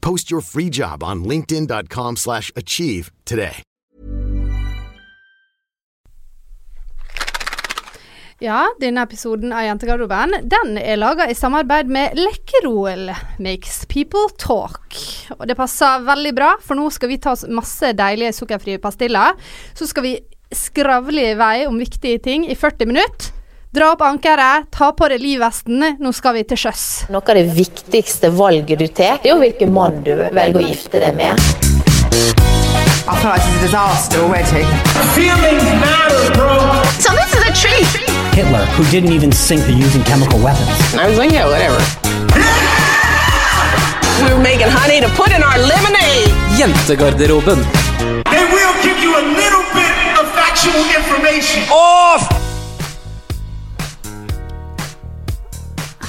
Post your free job on linkedin.com/achieve slash achieve today. Ja, denne episoden av Jentegarderoben Den er laga i samarbeid med Lekkerol. Makes people talk. Og det passer veldig bra, for nå skal vi ta oss masse deilige sukkerfrie pastiller. Så skal vi skravle i vei om viktige ting i 40 minutter. Dra opp ankeret, ta på deg livvesten. Nå skal vi til sjøs. Noe av det viktigste valget du tar, er jo hvilken mann du velger å gifte deg med. I feel like it's a disaster already. Feelings matter, bro. So this is a treat. Hitler, who didn't even think they're using chemical weapons. I was like, yeah, whatever. we were making honey to put in our lemonade. Jentegarderoben. They will give you a little bit of factual information. Off!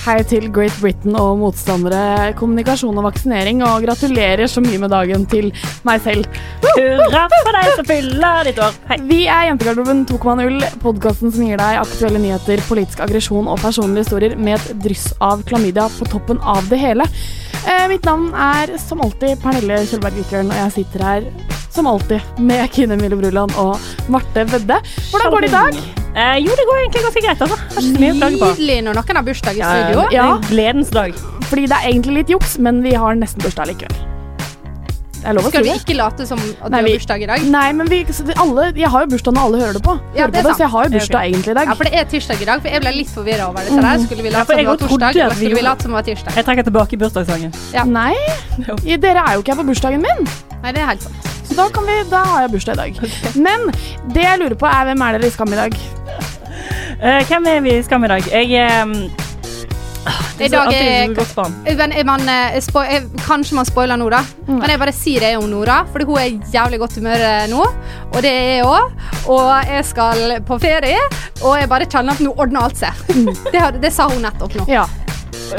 Hei til Great Britain og motstandere, kommunikasjon og vaksinering, og gratulerer så mye med dagen til meg selv. Hurra for deg som fyller ditt år. Hei. Vi er Jentegarderoben 2.0, podkasten som gir deg aktuelle nyheter, politisk aggresjon og personlige historier med et dryss av klamydia på toppen av det hele. Eh, mitt navn er som alltid Pernille Kjølberg Vikørn, og jeg sitter her som alltid med Kine Mille Bruland og Marte Vedde. Hvordan går det i dag? Eh, jo, det går egentlig ganske greit, altså. Nydelig når noen har bursdag i studio. ja. ja. gledens dag. Fordi det er egentlig litt juks, men vi har nesten bursdag likevel. Skal du det. ikke late som at du har bursdag i dag? Nei, men vi, alle, jeg har jo bursdag når alle hører det på. Ja, det er på det, så jeg har jo bursdag egentlig i dag. Ja, for det er tirsdag i dag, for jeg ble litt forvirra over dette der. Skulle vi late ja, som det var torsdag, eller skulle vi late som det var tirsdag? Jeg trekker tilbake bursdagssangen. Ja. Nei, i, dere er jo ikke her på bursdagen min. Nei, det er helt sant. Så da, kan vi, da har jeg bursdag i dag. Men det jeg lurer på, er hvem er dere i Skam i dag? Uh, hvem er vi i Skam i dag? Jeg er um, I dag er barn. men er man, eh, spo eh, Kanskje man spoiler Nora, Mm. men jeg bare sier det om Nora. Fordi hun er i jævlig godt humør eh, nå, og det er jeg òg. Og jeg skal på ferie, og jeg bare kjenner at nå ordner alt seg. Det, det sa hun nettopp nå. Ja.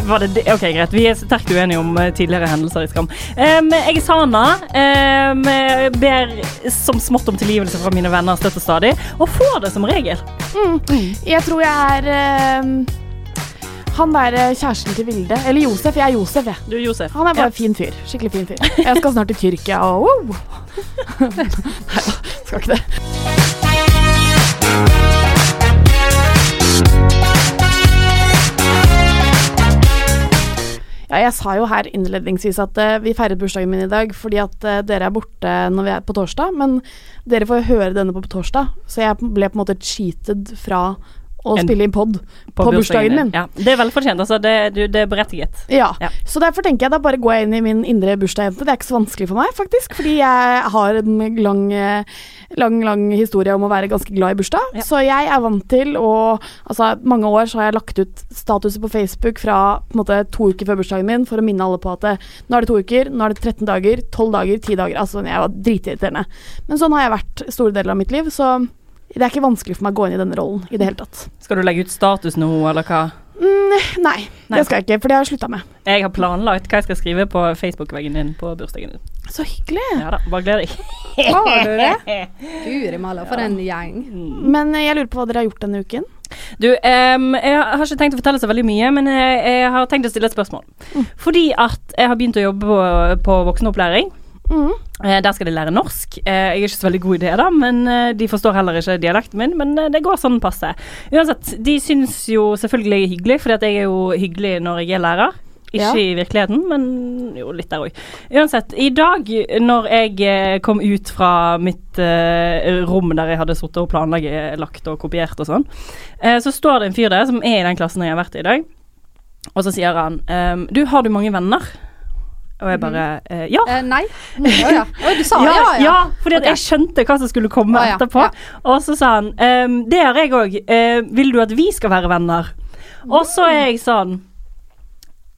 Var det? Ok, greit. Vi er sterkt uenige om eh, tidligere hendelser i Skam. Um, jeg er Sana. Um, ber som smått om tilgivelse fra mine venner støtt og stadig, og får det som regel. Mm. Jeg tror jeg er eh, han der eh, kjæresten til Vilde. Eller Josef. Jeg er Josef, jeg. Du, Josef. Han er bare Ja. fin fyr. Skikkelig fin fyr. Jeg skal snart til Tyrkia og wow. Nei da, skal ikke det. Ja, jeg sa jo her innledningsvis at uh, vi feiret bursdagen min i dag fordi at uh, dere er borte når vi er på torsdag, men dere får høre denne på torsdag, så jeg ble på en måte cheated fra å En- spille inn pod på, bursdagen min. Ja, det er velfortjent. Altså, det, du, det er berettiget. Ja. Ja. så derfor tenker jeg da bare går jeg inn i min indre bursdagsjente. Det er ikke så vanskelig for meg, faktisk, fordi jeg har en lang, eh, lang, lang historie om å være ganske glad i bursdag. Ja. Så jeg er vant til å Altså, mange år så har jeg lagt ut statuser på Facebook fra på en måte to uker før bursdagen min for å minne alle på at det, nå er det to uker, nå er det 13 dager, 12 dager, 10 dager. Altså, jeg var dritirriterende. Men sånn har jeg vært store deler av mitt liv, så det er ikke vanskelig for meg å gå inn i denne rollen i det hele tatt. Skal du legge ut status nå, eller hva? Mm, nei, Nei. det skal jeg ikke, for det har jeg slutta med. Jeg har planlagt hva jeg skal skrive på Facebook-veggen din på bursdagen din. Så hyggelig. Ja da, bare gled deg. Har du det? Guri malla, for en gjeng. Men eh, jeg lurer på hva dere har gjort denne uken. Du, um, jeg har ikke tenkt å fortelle så veldig mye, men jeg, jeg har tenkt å stille et spørsmål. Fordi at jeg har begynt å jobbe på, på voksenopplæring. Mm. Der skal de lære norsk. Eh, jeg er ikke så veldig god i det, da, men eh, de forstår heller ikke dialekten min. Men det går sånn passe. Uansett, de syns jo selvfølgelig jeg er hyggelig, fordi at jeg er jo hyggelig når jeg er lærer. Ikke Ja. i virkeligheten, men jo, litt der òg. Uansett, i dag når jeg kom ut fra mitt uh, rom der jeg hadde sittet og planlagt og kopiert og sånn, uh, så står det en fyr der som er i den klassen jeg har vært i i dag, og så sier han um, Du, har du mange venner? Og jeg bare eh, Ja. Eh, nei. Å ja. Oh, du sa ja, ja, ja. ja, fordi at Ok. jeg skjønte hva som skulle komme oh, ja, etterpå. ja. Og så sa han ehm, Det har jeg òg. vil du at vi skal være venner? Og så er jeg sånn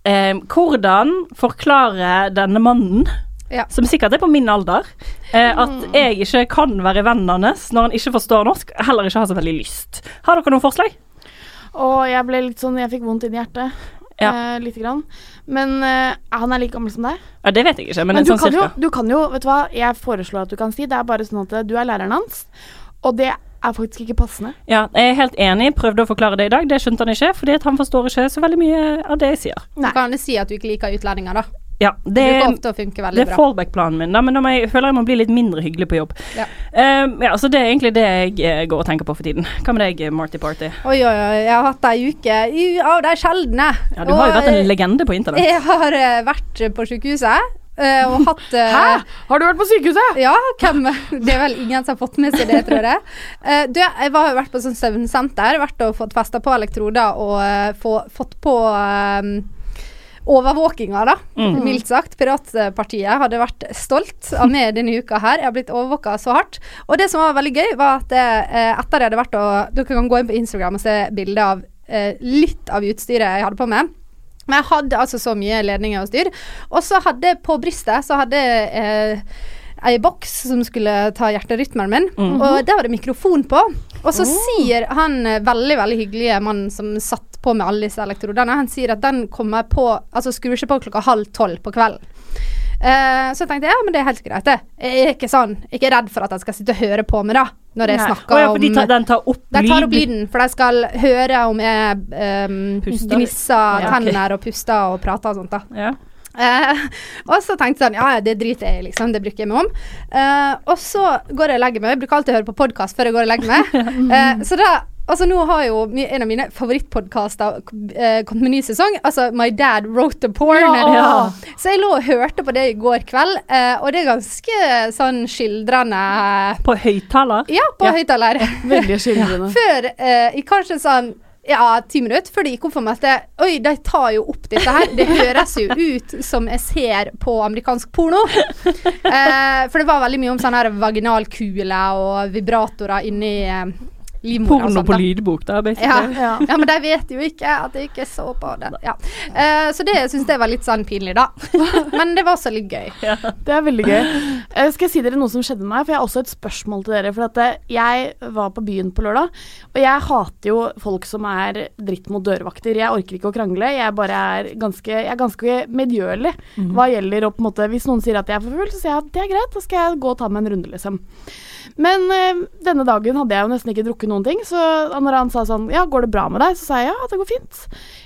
ehm, Hvordan forklare denne mannen, Ja. som sikkert er på min alder, eh, at jeg ikke kan være vennen hans når han ikke forstår norsk, heller ikke har så veldig lyst. Har dere noen forslag? Og jeg ble litt sånn Jeg fikk vondt i hjertet. Ja. Eh, lite grann. Men uh, han er like gammel som deg. Ja, det vet jeg ikke, men, Men du sånn kan, jo, du kan jo Vet du hva jeg foreslår at du kan si? Det er bare sånn at du er læreren hans, og det er faktisk ikke passende. Ja, jeg er helt enig. Prøvde å forklare det i dag. Det skjønte han ikke, fordi at han forstår ikke så veldig mye av det jeg sier. Du kan jo si at du ikke liker utlendinger, da. Ja, Det det, er fallback-planen min, da, men da må jeg, føler jeg må bli litt mindre hyggelig på jobb. Ja. Um, ja, så det er egentlig det jeg eh, går og tenker på for tiden. Hva med deg, Marty Party? Oi, oi, oi. Jeg har hatt ei uke av de sjeldne. Ja, du har jo vært en eh, legende på internett. Jeg har eh, vært på sykehuset eh, og hatt Hæ? Har du vært på sykehuset? Ja, hvem Det er vel ingen som har fått med seg det, tror jeg. Du, jeg var, har vært på sånn søvnsenter, vært og fått festa på elektroder og få, fått på um, overvåkinga, da. Mm. Mildt sagt. Piratpartiet hadde vært stolt av meg denne uka her. Jeg har blitt overvåka så hardt. Og det som var veldig gøy, var at eh, etter det hadde vært og Dere kan gå inn på Instagram og se bilde av eh, litt av utstyret jeg hadde på meg. Men jeg hadde altså så mye ledninger og styr. Og så hadde på brystet så hadde eh, ei boks som skulle ta hjerterytmen min, Mhm. og der var det mikrofon på. Og så sier han eh, veldig veldig hyggelige mannen som satt på med alle disse elektrodene, han sier at den kommer på Altså skrur ikke på klokka halv tolv på kvelden. Uh, så tenkte jeg ja, men det er helt greit, det. Jeg er ikke sånn, ikke redd for at jeg skal sitte og høre på meg, da. Når jeg Nei. snakker oh, ja, om tar, den tar opp de tar opp lyd. lyden, for de skal høre om jeg um, gnisser Ja, okay. tenner og puster og prater og sånt. da. Ja. Eh, og så tenkte jeg sånn, ja ja, det driter jeg i, liksom. Det bruker jeg meg om. Eh, og så går jeg og legger meg. Jeg bruker alltid å høre på podkast før jeg går og legger meg. Eh, så da Altså Nå har jo en av mine favorittpodkaster uh, kommet med ny sesong. Altså My Dad Wrote the Porn. Ja. Så jeg lå og hørte på det i går kveld, eh, og det er ganske sånn skildrende På høyttaler? Ja, på Ja. høyttaler. Veldig skildrende. Før eh, i kanskje sånn ja, ti minutter før det gikk opp for meg at Oi, de tar jo opp dette her. Det høres jo ut som jeg ser på amerikansk porno. Eh, for det var veldig mye om sånne vaginalkuler og vibratorer inni eh, livmora. Porno på lydbok, da, Ja. basically. ja, men de vet jo ikke at jeg ikke så på det. Ja. Uh, så det syns jeg var litt sånn pinlig, da. Men det var også litt gøy. Det er veldig gøy. Uh, skal jeg si dere noe som skjedde med meg? For jeg har også et spørsmål til dere. For at eh, jeg var på byen på lørdag, og jeg hater jo folk som er dritt mot dørvakter. Jeg orker ikke å krangle. Jeg bare er ganske, jeg er ganske medgjørlig hva gjelder å på en måte Hvis noen sier at jeg er for full, så sier jeg at det er greit, da skal jeg gå og ta meg en runde, liksom. Men eh, denne dagen hadde jeg jo nesten ikke drukket noen ting, så når han sa sånn Ja, går det bra med deg? Så sa jeg ja, det går fint.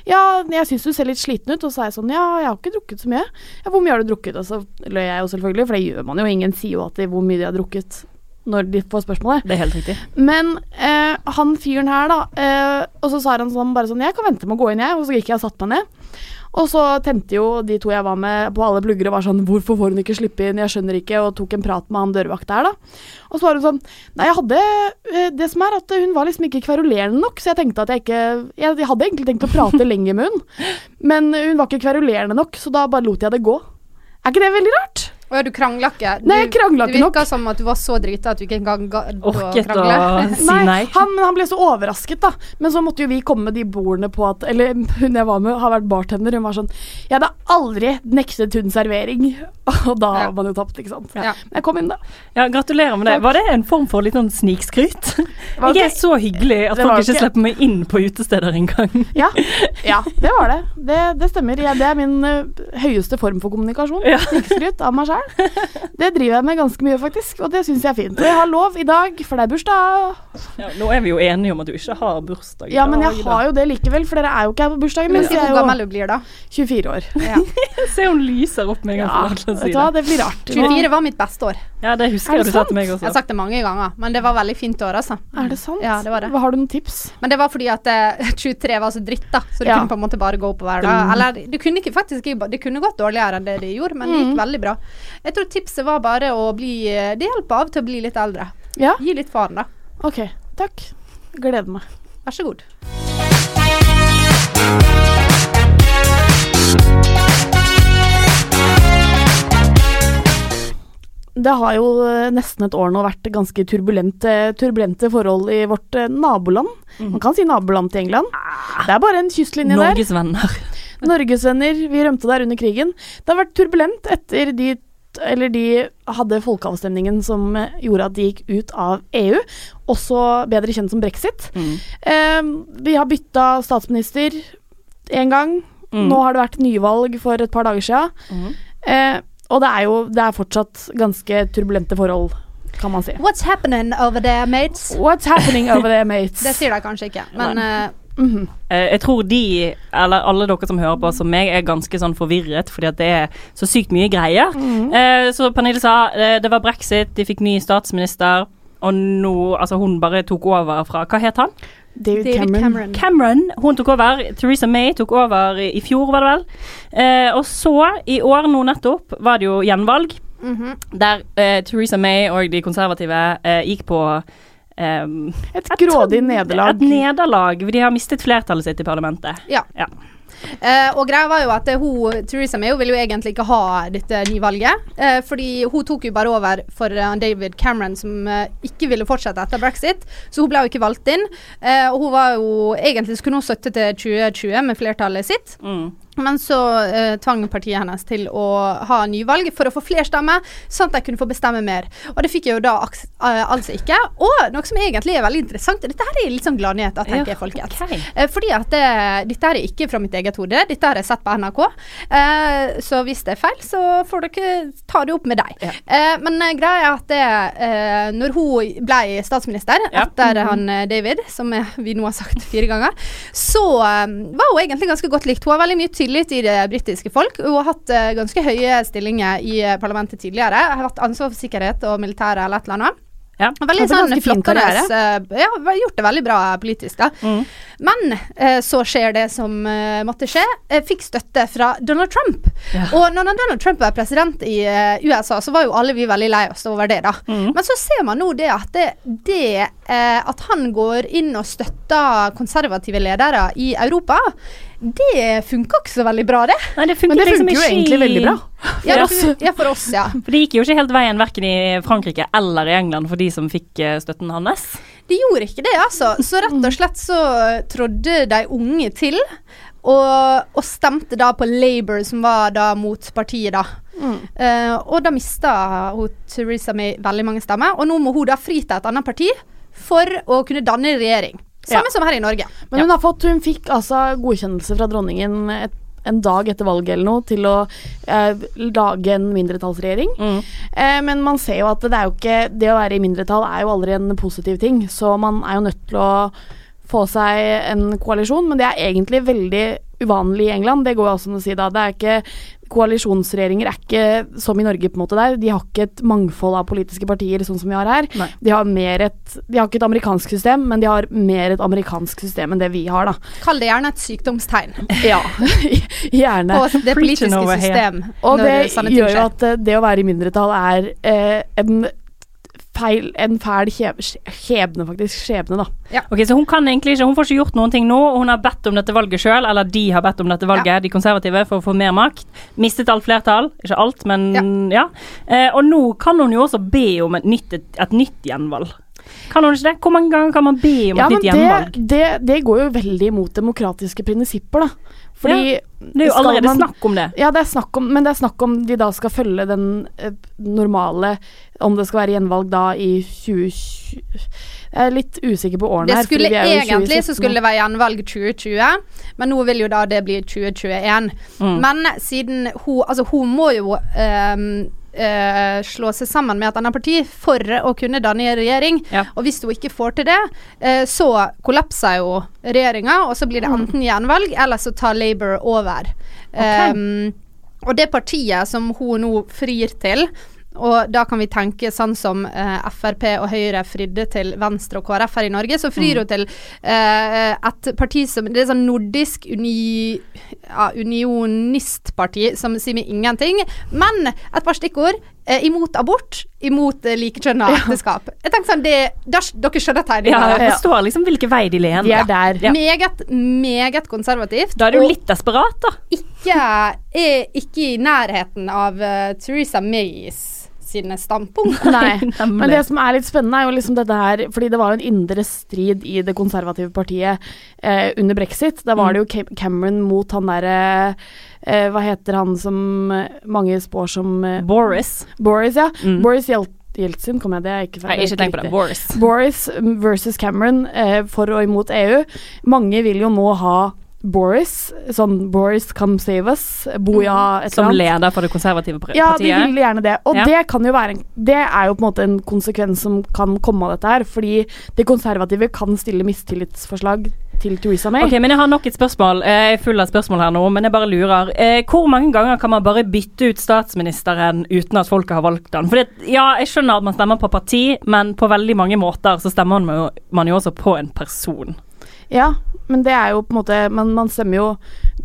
Ja, jeg syns du ser litt sliten ut. Og så sa jeg sånn ja, jeg har ikke drukket så mye. Ja, hvor mye har du drukket? Og så løy jeg jo selvfølgelig, for det gjør man jo. Ingen sier jo alltid hvor mye de har drukket når de får spørsmålet. Det er helt riktig. Men eh, han fyren her, da eh, Og så sa han sånn, bare sånn Jeg kan vente med å gå inn, jeg. Og så gikk jeg og satte meg ned. Og så tente jo de to jeg var med på alle plugger og var sånn Hvorfor får hun ikke slippe inn? Jeg skjønner ikke. Og tok en prat med han dørvakta her, da. Og så var hun sånn Nei, jeg hadde eh, Det som er at hun var liksom ikke kverulerende nok, så jeg tenkte at jeg ikke Jeg, jeg hadde egentlig tenkt å prate lenger med hun, men hun var ikke kverulerende nok, så da bare lot jeg det gå. Er ikke det veldig rart? Og ja, du krangla ikke? Nei, jeg krangla ikke nok. virka som at du var så drita at du ikke engang gadd å Orket å krangle. si nei. Han, han ble så overrasket, da. Men så måtte jo vi komme med de bordene på at Eller hun jeg var med, har vært bartender. Hun var sånn Jeg hadde aldri nektet hun servering. Og da har man jo tapt, ikke sant. Ja. Men jeg kom inn, da. Ja, Gratulerer med det. Var det en form for litt sånn snikskryt? var Jeg er så hyggelig at folk ikke ikke- slipper meg inn på utesteder engang. Ja, ja det var det. Det, det stemmer. Ja, det er min uh, høyeste form for kommunikasjon. Ja. Snikskryt av meg sjæl. Sjøl. Det driver jeg med ganske mye, faktisk, og det syns jeg er fint. Og jeg har lov i dag, for det er bursdag. Ja, nå er vi jo enige om at du ikke har bursdag Ja, men jeg har jo det likevel, for dere er jo ikke her på bursdagen min. Hvor er jo gammel du blir, da. 24 år. Ja. Se, hun lyser opp med en gang. Ja, vet du hva, det. blir rart. 24 var mitt beste år. Ja, det husker Er jeg du sa til meg også. Jeg har sagt det mange ganger, men det var veldig fint år, altså. Er det sant? Ja, det var det. Hva Har du noen tips? Men det var fordi at uh, 23 var så dritt, da. Så du Ja. kunne på en måte bare gå oppover. Da. Mm. Eller det kunne ikke faktisk Det kunne gått dårligere enn det det gjorde, men det Mm. gikk veldig bra. Jeg tror tipset var bare å bli eh, Det hjelper av til å bli litt eldre. Ja, Gi litt faren, da. ok. Takk. Gleder meg. Vær så god. Det har jo eh, nesten et år nå vært ganske turbulente, turbulente forhold i vårt eh, naboland. Man kan si naboland til England. Det er bare en kystlinje der. Norges venner. Norgesvenner, vi rømte der under krigen. Det har vært turbulent etter de eller de hadde folkeavstemningen som gjorde at de gikk ut av EU, også bedre kjent som brexit. Eh, vi har bytta statsminister én gang. Mm. Nå har det vært nyvalg for et par dager siden. Eh, og det er jo det er fortsatt ganske turbulente forhold, kan man si. What's happening over there, mates? What's happening over there, mates? Det sier de kanskje ikke, men eh, -hmm. Eh, Jeg tror de, eller alle dere som hører på som meg, er ganske sånn forvirret, fordi at det er så sykt mye greier. Mhm. Eh, Så Pernille sa eh, det var brexit, de fikk ny statsminister, og nå Altså, hun bare tok over fra Hva het han? David, David Cameron. Cameron. Cameron. Hun tok over. Theresa May tok over i, i fjor, var det vel. Eh, og så, i år nå nettopp, var det jo gjenvalg. mhm. Der eh, Theresa May og de konservative eh, gikk på eh, Et grådig nederlag. Et nederlag. De har mistet flertallet sitt i parlamentet. Ja. Ja. Uh, og greia var jo at eh, hun, Theresa May hun ville jo egentlig ikke ha dette nyvalget. Uh, fordi hun tok jo bare over for uh, David Cameron, som eh, ikke ville fortsette etter brexit. Så hun ble jo ikke valgt inn. Eh, og hun var jo Egentlig skulle hun støtte til 2020 med flertallet sitt. Mm. Men så eh, tvang partiet hennes til å ha nyvalg for å få flere stemmer, sånn at de kunne få bestemme mer. Og det fikk jeg jo da eh, altså ikke. Og noe som egentlig er veldig interessant, dette her er litt sånn gladnyheter, tenker jeg, folkens. Okay. Eh, fordi at det, dette her er ikke fra mitt eget hode, dette har jeg sett på NRK. Eh, så hvis det er feil, så får dere ta det opp med deg. Ja. Eh, men eh, greia er at det, eh, når hun ble statsminister Ja. etter han eh, David, som eh, vi nå har sagt fire ganger, så eh, var hun egentlig ganske godt likt. Hun har veldig mye tillit i det britiske folk. Hun har hatt eh, ganske høye stillinger i eh, parlamentet tidligere. Hun Har hatt ansvar for sikkerhet og militære eller et eller annet. Ja. Veldig sånn flokkende eh, Ja, gjort det veldig bra politisk, da. Mm. Men eh, så skjer det som eh, måtte skje. Jeg fikk støtte fra Donald Trump. Ja. Og når Donald Trump var president i eh, USA, så var jo alle vi veldig lei oss over det, da. Mm. Men så ser man nå det at det, det at han går inn og støtter konservative ledere i Europa, det funka ikke så veldig bra, det. Nei, det Men det liksom funker jo i- egentlig veldig bra. For Ja. det, ja for oss, ja. For det gikk jo ikke helt veien verken i Frankrike eller i England for de som fikk eh, støtten hans. De gjorde ikke det, altså. Så rett og slett så trådde de unge til. Og, og stemte da på Labour, som var da mot partiet, da. Eh, og da mista hun Theresa May veldig mange stemmer. Og nå må hun da fri til et annet parti for å kunne danne regjering. Samme Ja. som her i Norge. Men hun, har fått, hun fikk altså godkjennelse fra dronningen et, en dag etter valget eller noe til å eh, lage en mindretallsregjering. Mm. Eh, men man ser jo at det er jo ikke Det å være i mindretall er jo aldri en positiv ting, så man er jo nødt til å få seg en koalisjon, men det er egentlig veldig uvanlig i England. Det går jo også an å si da. Det er ikke Koalisjonsregjeringer er ikke som i Norge, på en måte der. De har ikke et mangfold av politiske partier sånn som vi har her. Nei. De har mer et De har ikke et amerikansk system, men de har mer et amerikansk system enn det vi har, da. Kall det gjerne et sykdomstegn Ja, gjerne. på det politiske system. Og det gjør jo at eh, det å være i mindretall er eh, en feil En fæl skjebne, faktisk. Skjebne, da. Ok, Så hun kan egentlig ikke Hun får ikke gjort noen ting nå. og Hun har bedt om dette valget sjøl, eller de har bedt om dette valget, de konservative, for å få mer makt. Mistet alt flertall. Ikke alt, men ja. Eh, og nå kan hun jo også be om et nytt, et, et nytt gjenvalg. Kan hun ikke det? Hvor mange ganger kan man be om et nytt gjenvalg? det, det, det går jo veldig imot demokratiske prinsipper, da. Fordi Det er jo allerede man- snakk om det. Ja, det er snakk om, men det er snakk om de da skal følge den eh, normale Om det skal være gjenvalg da i 2020 Jeg er litt usikker på årene her. fordi skulle vi er jo egentlig så skulle det være gjenvalg 2020, men nå vil jo da det bli 2021. Mm. Men siden hun Altså, hun må jo ehm, eh, slå seg sammen med et annet parti for å kunne danne regjering. Ja. Og hvis hun ikke får til det, eh, så kollapser jo regjeringa, og så blir det enten gjenvalg, eller så tar Labour over. Um, og det partiet som hun nå frir til, og da kan vi tenke sånn som eh, Frp og Høyre fridde til Venstre og KrF her i Norge, så frir hun til eh, et parti som Det er sånn nordisk uni, ja, unionistparti som sier meg ingenting. Men et par stikkord. Eh, imot abort, imot eh, likekjønna ekteskap. Jeg tenker sånn, det, Dere skjønner Ja, jeg forstår liksom hvilken vei de ler. Ja. er der. Ja. Meget, meget konservativt. Da er du litt desperat, da. ikke, er ikke i nærheten av uh, Theresa Mays sine standpunkter. Nei, men det som er litt spennende, er jo liksom dette her Fordi det var jo en indre strid i det konservative partiet eh, under brexit. Da var det jo Cameron mot han derre eh, Hva heter han som eh, mange spår som eh, Boris. Boris, ja. Mm. Boris Hjelt Jeltsin, kom jeg det Jeg ikke. Nei, ikke tenk på det. Boris. Boris versus Cameron eh, for og imot EU. Mange vil jo nå ha Boris, sånn Boris come save us, Boja et eller Som annet. leder for det konservative partiet? Ja, de ville vil gjerne det. Og Ja. det kan jo være en, Det er jo på en måte en konsekvens som kan komme av dette her. Fordi det konservative kan stille mistillitsforslag til Theresa May. Ok, men Jeg har nok et spørsmål. Eh, Jeg er full av spørsmål her nå, men jeg bare lurer. Eh, hvor mange ganger kan man bare bytte ut statsministeren uten at folket har valgt den? For ja, Jeg skjønner at man stemmer på parti, men på veldig mange måter så stemmer man jo, man jo også på en person. Ja, men det er jo på en måte Man, man stemmer jo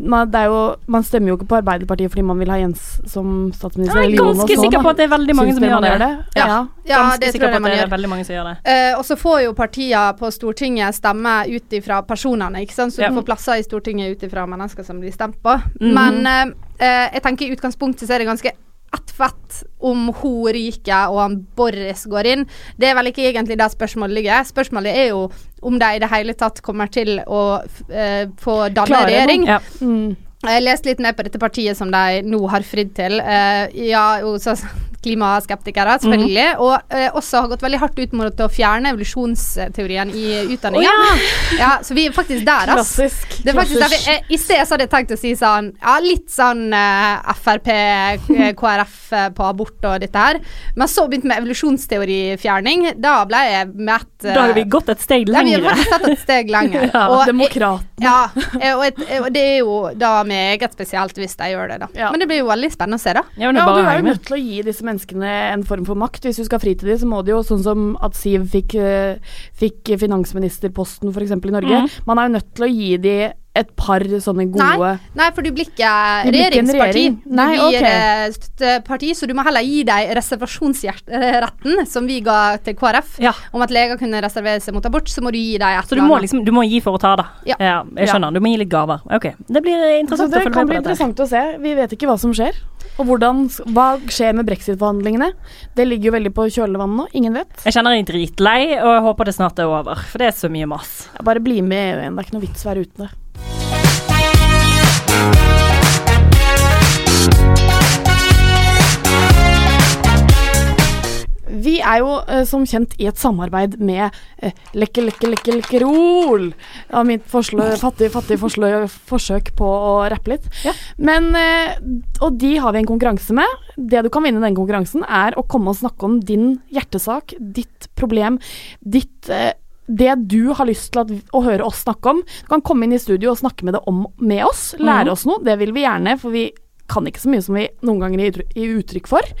man, det er jo man stemmer jo ikke på Arbeiderpartiet fordi man vil ha Jens som statsminister. Jeg er ganske nå, sikker på at det er veldig mange som gjør det. Ja. Ja, ja Ganske det sikker tror på jeg at man det gjør. er veldig mange som gjør det. Uh, og så får jo partiene på Stortinget stemme ut ifra personene, ikke sant? så Ja. du får plasser i Stortinget ut ifra mennesker som blir stemt på. Mhm. Men uh, uh, jeg tenker i utgangspunktet så er det ganske ett fett om hun ryker og han Boris går inn. Det er vel ikke egentlig der spørsmålet ligger. Spørsmålet er jo om de i det hele tatt kommer til å eh, få danne regjering. Ja. Mm. Jeg leste litt mer på dette partiet som de nå har fridd til. Uh, ja, jo, så klimaskeptikere, selvfølgelig. Og uh, også har gått veldig hardt ut mot å fjerne evolusjonsteorien i utdanninga. ja. så vi er faktisk der, ass. Klassisk. Det er faktisk Klassisk. Der, jeg, I sted så hadde jeg tenkt å si sånn Ja, litt sånn uh, Frp, eh, KrF eh, på abort og dette her. Men så begynte med evolusjonsteorifjerning. Da ble jeg mett Da har vi gått et steg ja, vi har lenger. faktisk tatt et steg lenger. Ja, Og- Demokrat. ja, og, et, og det er jo da meget spesielt hvis de gjør det, da. Ja. Men det blir jo veldig spennende å se, da. Ja, men det Ja, og du er jo nødt til å gi disse menneskene en form for makt. Hvis du skal fri til dem, så må det jo sånn som at Siv fikk, eh, fikk finansministerposten f.eks. i Norge. mm. Man er jo nødt til å gi dem et par sånne gode Nei, nei, for du blir ikke regjeringsparti. Nei, Du blir ok. eh, støtteparti, så du må heller gi deg reservasjonsretten, som vi ga til KrF, Ja. om at leger kunne reservere seg mot abort, så må du gi deg et Så du må liksom du må gi for å ta, da. Ja. jeg skjønner. Du må gi litt gaver. Ok. Det blir interessant det å følge kan med bli på dette. interessant å se. Vi vet ikke hva som skjer. Og hvordan, hva skjer med brexit-forhandlingene? Det ligger jo veldig på kjølvannet nå. Ingen vet. Jeg kjenner jeg er dritlei, og jeg håper det snart er over. For det er så mye mas. Bare bli med i EU igjen. Det er ikke noe vits å være uten det. Vi er jo eh, som kjent i et samarbeid med eh, Lekke, lekke, lekke, lekkerol. Av mitt forslø, fattige, fattige forslø, forsøk på å rappe litt. Men, eh, og de har vi en konkurranse med. Det du kan vinne i den konkurransen, er å komme og snakke om din hjertesak, ditt problem, ditt eh, det du har lyst til at, å høre oss snakke om. Du kan komme inn i studio og snakke med det om med oss. Lære Mhm. oss noe. Det vil vi gjerne, for vi kan ikke så mye som vi noen ganger gir uttrykk, for.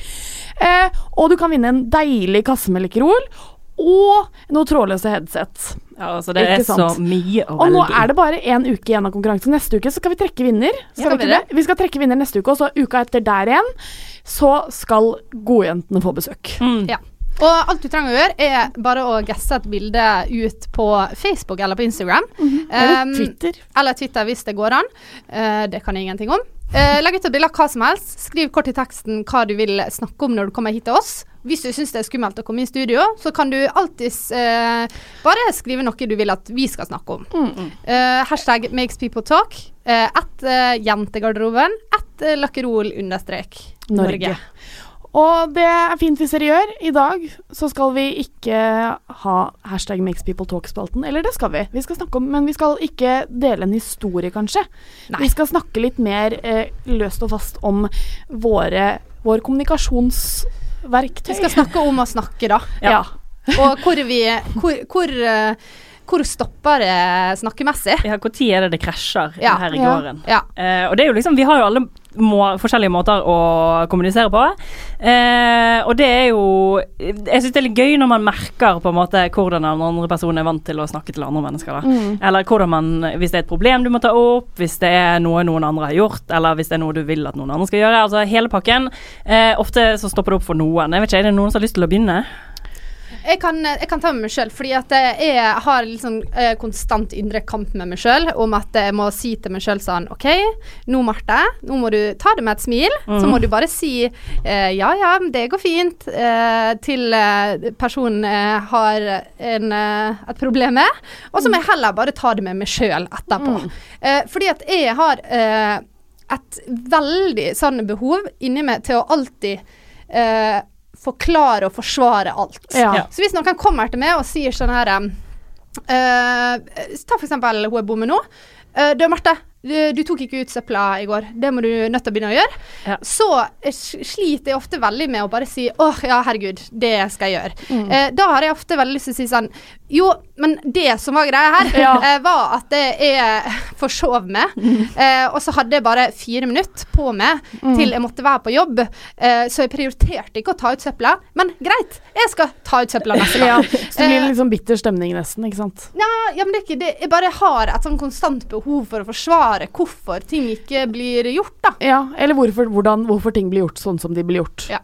Eh, og du kan vinne en deilig kasse med Lekkerol og noe trådløse headset. Ja, altså, det Ikke er så mye å Og nå er det bare én uke igjen av konkurransen. Neste uke så skal vi trekke vinner. Skal ja, vi, vi det? vi skal trekke vinner neste uke, og så uka etter der igjen så skal godjentene få besøk. Mm. Ja. Og alt du trenger å gjøre, er bare å gasse et bilde ut på Facebook eller på Instagram. Eller Um, Twitter. Eller Twitter hvis det går an. Uh, det kan jeg ingenting om. Eh, legg ut et bilde av hva som helst. Skriv kort i teksten hva du vil snakke om når du kommer hit til oss. Hvis du syns det er skummelt å komme i studio, så kan du alltids eh, bare skrive noe du vil at vi skal snakke om. Eh, hashtag makes people talk. Uh, at eh, jentegarderoben. At uh, lakkerol understrek Norge. Norge. Og det er fint hvis dere gjør. I dag så skal vi ikke ha hashtag makes people talk-spalten. Eller det skal vi. Vi skal snakke om, Men vi skal ikke dele en historie, kanskje. Vi skal snakke litt mer eh, løst og fast om våre vår kommunikasjonsverktøy. Vi skal snakke om å snakke, da. Ja. Og hvor vi Hvor, hvor, uh, hvor stopper det snakkemessig? Ja, Når er det det krasjer Ja. her i Ja. gården? Ja. Uh, og det er jo liksom Vi har jo alle må, forskjellige måter å kommunisere på. Eh, og det er jo Jeg syns det er litt gøy når man merker på en måte hvordan den andre personen er vant til å snakke til andre mennesker. da Mm. Eller hvordan man Hvis det er et problem du må ta opp, hvis det er noe noen andre har gjort, eller hvis det er noe du vil at noen andre skal gjøre. Altså hele pakken. Eh, ofte så stopper det opp for noen. Jeg vet ikke, Er det noen som har lyst til å begynne? Jeg kan, jeg kan ta med meg sjøl, fordi at jeg har liksom eh, konstant indre kamp med meg sjøl om at jeg må si til meg sjøl sånn OK, nå Marte, nå må du ta det med et smil. Så Mhm. må du bare si eh, ja ja, det går fint, eh, til eh, personen eh, har en, eh, et problem med. Og så må jeg heller bare ta det med meg sjøl etterpå. Mm. Fordi at jeg har et veldig sånn behov inni meg til å alltid forklare og forsvare alt. Ja. Så hvis noen kommer til meg og sier sånn her eh, Ta for eksempel hun jeg bor med nå. Uh, du, Marte, du, du tok ikke ut søpla i går. Det må du nødt til å begynne å gjøre. Så eh, sliter jeg ofte veldig med å bare si åh, ja, herregud, det skal jeg gjøre. Mm. Eh, da har jeg ofte veldig lyst til å si sånn Jo, men det som var greia her, Ja. eh, var at jeg forsov meg. Eh, og så hadde jeg bare fire minutter på meg Mm. til jeg måtte være på jobb. Eh, så jeg prioriterte ikke å ta ut søpla. Men greit, jeg skal ta ut søpla neste Ja, så det blir litt sånn bitter stemning nesten, ikke sant. Ja, ja, men det er ikke det. Jeg bare har et sånn konstant behov for å forsvare hvorfor ting ikke blir gjort, da. Ja, eller hvorfor, hvordan, hvorfor ting blir gjort sånn som de blir gjort. Ja.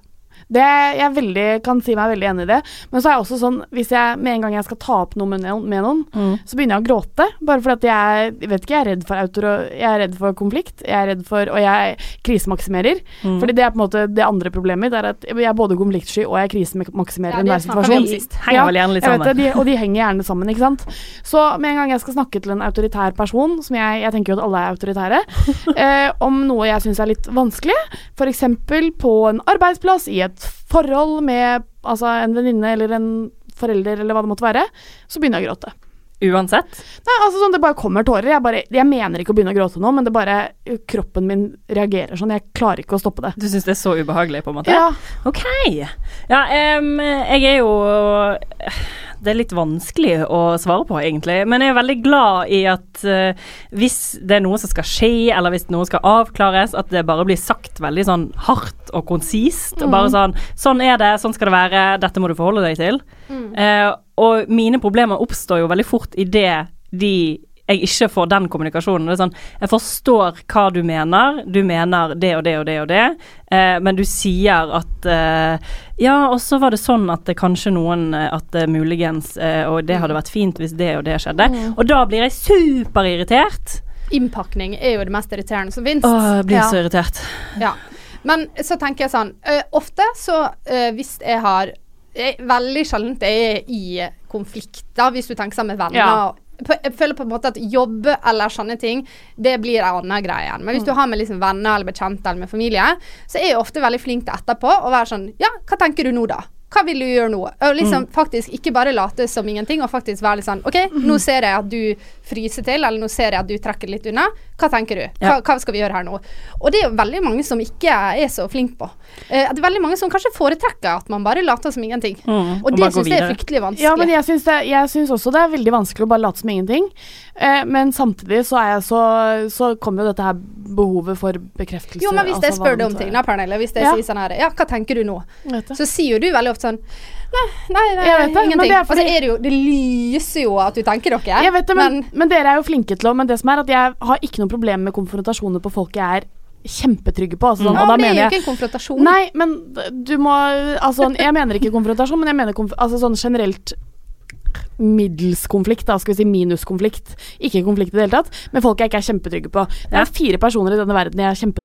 Det, jeg veldig, kan si meg veldig enig i det. Men så er jeg også sånn, hvis jeg med en gang jeg skal ta opp noe med noen, med noen så begynner jeg å gråte. Bare fordi at jeg, jeg vet ikke, jeg er redd for autor, jeg er redd for konflikt. Jeg er redd for, og jeg krisemaksimerer. Mm. Fordi det er på en måte det andre problemet mitt. er at Jeg er både konfliktsky og jeg krisemaksimerer Ja, enhver situasjon. litt jeg vet det, de, og de henger gjerne sammen, ikke sant. Så med en gang jeg skal snakke til en autoritær person, som jeg, jeg tenker jo at alle er autoritære, eh, om noe jeg syns er litt vanskelig, f.eks. på en arbeidsplass, i et forhold med altså, en venninne eller en forelder eller hva det måtte være, så begynner jeg å gråte. Uansett? Nei, altså sånn, Det bare kommer tårer. Jeg, bare, jeg mener ikke å begynne å gråte nå, men det bare kroppen min reagerer sånn. Jeg klarer ikke å stoppe det. Du syns det er så ubehagelig, på en måte? Ja. OK. Ja, um, jeg er jo Det er litt vanskelig å svare på, egentlig. Men jeg er veldig glad i at uh, hvis det er noe som skal skje, eller hvis noe skal avklares, at det bare blir sagt veldig sånn hardt og konsist. Og bare Mm. sånn Sånn er det, sånn skal det være, dette må du forholde deg til. Mm. Uh, og mine problemer oppstår jo veldig fort i det de jeg ikke får den kommunikasjonen. Sånn, Jeg forstår hva du mener, du mener det og det og det og det, eh, men du sier at eh, Ja, og så var det sånn at det kanskje noen eh, At det muligens eh, Og det hadde vært fint hvis det og det skjedde. Mm. Og da blir jeg superirritert. Innpakning er jo det mest irriterende som finnes. Åh, jeg blir Ja. så irritert. Ja. Men så tenker jeg sånn ø, Ofte så ø, hvis jeg har jeg, Veldig sjelden jeg er i konflikter, hvis du tenker sammen med venner. Ja. Jeg føler på en måte at jobb eller sånne ting, det blir en annen greie igjen. Men hvis Mm. du har med liksom venner eller bekjente eller med familie, så er jeg ofte veldig flink til etterpå å være sånn Ja, hva tenker du nå, da? Hva vil du gjøre nå? Og liksom Mm. faktisk ikke bare late som ingenting, og faktisk være litt sånn OK, nå ser jeg at du fryser til, eller nå ser jeg at du trekker litt unna. Hva tenker du? Hva, hva skal vi gjøre her nå? Og det er jo veldig mange som ikke er så flinke på. Eh, det er veldig mange som kanskje foretrekker at man bare later som ingenting. Mm, og det syns jeg er fryktelig vanskelig. Ja, men jeg syns, også det er veldig vanskelig å bare late som ingenting. Eh, men samtidig så så Så kommer jo dette her behovet for bekreftelse. jo, men hvis altså, jeg spør deg om ting, da, Pernille, hvis jeg Ja. sier sånn her Ja, hva tenker du nå? Så sier jo du veldig ofte sånn Nei, nei, nei Jeg vet det, men ingenting. det er Og så er det jo Det lyser jo at du tenker dere. Jeg vet det, men, men dere er jo flinke til å Men det som er at jeg har ikke noe problem med konfrontasjoner på folk jeg er kjempetrygge på. Altså, sånn, ja, og da men det er jo ikke en konfrontasjon. Nei, men du må Altså, jeg mener ikke konfrontasjon, men jeg mener konf altså, sånn generelt middels konflikt, da, skal vi si minuskonflikt. Ikke konflikt i det hele tatt, men folk jeg ikke er kjempetrygge på. Det er fire personer i denne verden jeg er kjempe...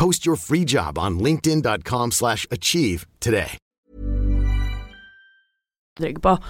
Post your free job on linkedin.com slash achieve today.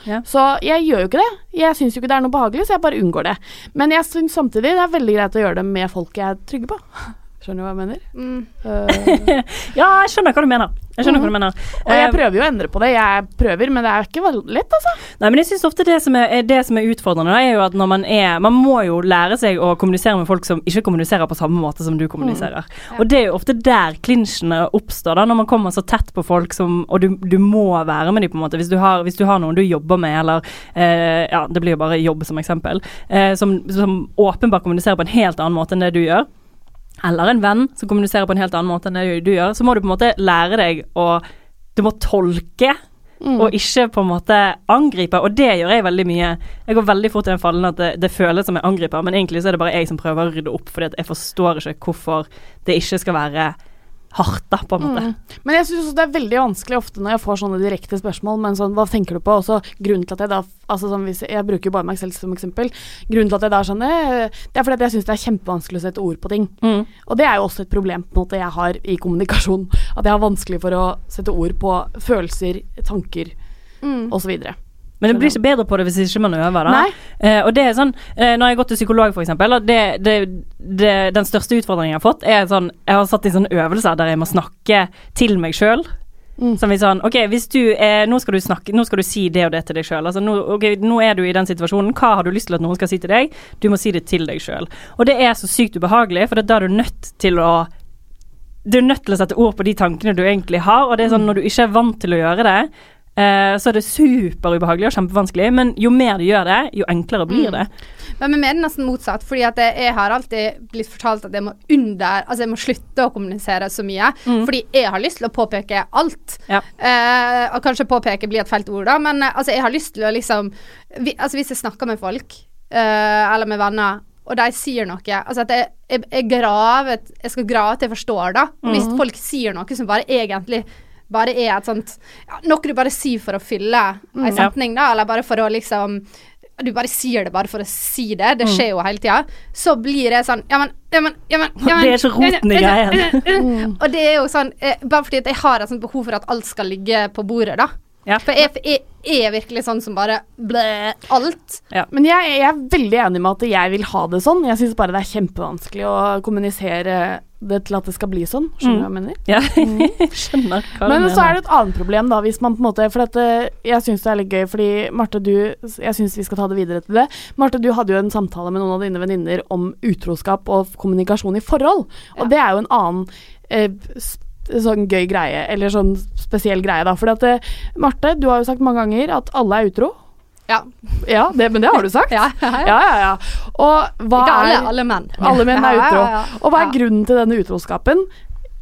Ja. Så jeg gjør jo ikke det. Jeg syns jo ikke det er noe behagelig, så jeg bare unngår det. Men jeg syns samtidig det er veldig greit å gjøre det med folk jeg er trygge på. Skjønner du hva jeg mener? Mm. Uh, Ja, jeg skjønner hva du mener. Jeg skjønner hva du mener. og jeg Eh, prøver jo å endre på det. Jeg prøver, men det er ikke lett, altså. Nei, men jeg synes ofte det som er, det som er utfordrende, da, er jo at når man er Man må jo lære seg å kommunisere med folk som ikke kommuniserer på samme måte som du kommuniserer. Og det er jo ofte der klinsjene oppstår, da, når man kommer så tett på folk som Og du, du må være med dem, på en måte. Hvis du har, hvis du har noen du jobber med, eller eh, Ja, det blir jo bare jobb som eksempel, eh, som, som åpenbart kommuniserer på en helt annen måte enn det du gjør. Eller en venn som kommuniserer på en helt annen måte enn det du gjør, så må du på en måte lære deg å Du må tolke og ikke på en måte angripe, og det gjør jeg veldig mye. Jeg går veldig fort i den fallen at det, det føles som jeg angriper, men egentlig så er det bare jeg som prøver å rydde opp, fordi at jeg forstår ikke hvorfor det ikke skal være hardt, da, på en måte. Mm. Men jeg syns det er veldig vanskelig ofte når jeg får sånne direkte spørsmål, men sånn, hva tenker du på? Og så grunnen til at jeg da altså sånn, hvis jeg, bruker bare meg selv som eksempel. Grunnen til at jeg da skjønner, det er fordi at jeg syns det er kjempevanskelig å sette ord på ting. Mm. Og det er jo også et problem på en måte jeg har i kommunikasjon. At jeg har vanskelig for å sette ord på følelser, tanker Mm. osv. Men det blir ikke bedre på det hvis ikke man øver, da. Eh, og det er sånn, eh, når jeg har gått til psykolog, og det, det, det, den største utfordringen jeg har fått, er sånn Jeg har satt i sånne øvelser der jeg må snakke til meg sjøl. Mm. Som vi sånn OK, hvis du eh, nå skal du snakke Nå skal du si det og det til deg sjøl. Altså, nå, okay, nå er du i den situasjonen. Hva har du lyst til at noen skal si til deg? Du må si det til deg sjøl. Og det er så sykt ubehagelig, for det er du nødt til å du er nødt til å sette ord på de tankene du egentlig har, og det er sånn når du ikke er vant til å gjøre det, så er det superubehagelig og kjempevanskelig, men jo mer du gjør det, jo enklere blir Mm. det. Men vi det nesten motsatt, fordi at jeg, jeg har alltid blitt fortalt at jeg må under Altså jeg må slutte å kommunisere så mye, Mm. fordi jeg har lyst til å påpeke alt. Ja. Eh, og kanskje påpeke blir et feilt ord, da, men eh, altså jeg har lyst til å liksom vi, Altså hvis jeg snakker med folk, eh, eller med venner, og de sier noe Altså at jeg, jeg, jeg graver Jeg skal grave til jeg forstår, da. Hvis folk sier noe som bare egentlig bare er et sånt ja, Noe du bare sier for å fylle en ei setning, da, eller bare for å liksom du bare sier det bare for å si det, det skjer jo hele tida, så blir det sånn Ja, men, ja, men, ja, men, ja, men Det er så roten i greien. Og det er jo sånn eh, Bare fordi jeg har et sånt behov for at alt skal ligge på bordet, da. Ja. For jeg, jeg, jeg er virkelig sånn som bare blæ alt. Men jeg, jeg er veldig enig med at jeg vil ha det sånn. Jeg syns bare det er kjempevanskelig å kommunisere det til at det skal bli sånn. Skjønner du hva jeg mener? Ja, skjønner hva Men mener. så er det et annet problem, da, hvis man på en måte For at, eh, jeg syns det er litt gøy, fordi Marte, du Jeg syns vi skal ta det videre til det. Marte, du hadde jo en samtale med noen av dine venninner om utroskap og kommunikasjon i forhold. Og det er jo en annen eh, sånn gøy greie, eller sånn spesiell greie, da. For at eh, Marte, du har jo sagt mange ganger at alle er utro. Ja. Ja, det, men det har du sagt. Ja, ja, ja. ja. Og hva Ikke alle, alle menn. Alle menn er utro. Og hva er grunnen til denne utroskapen?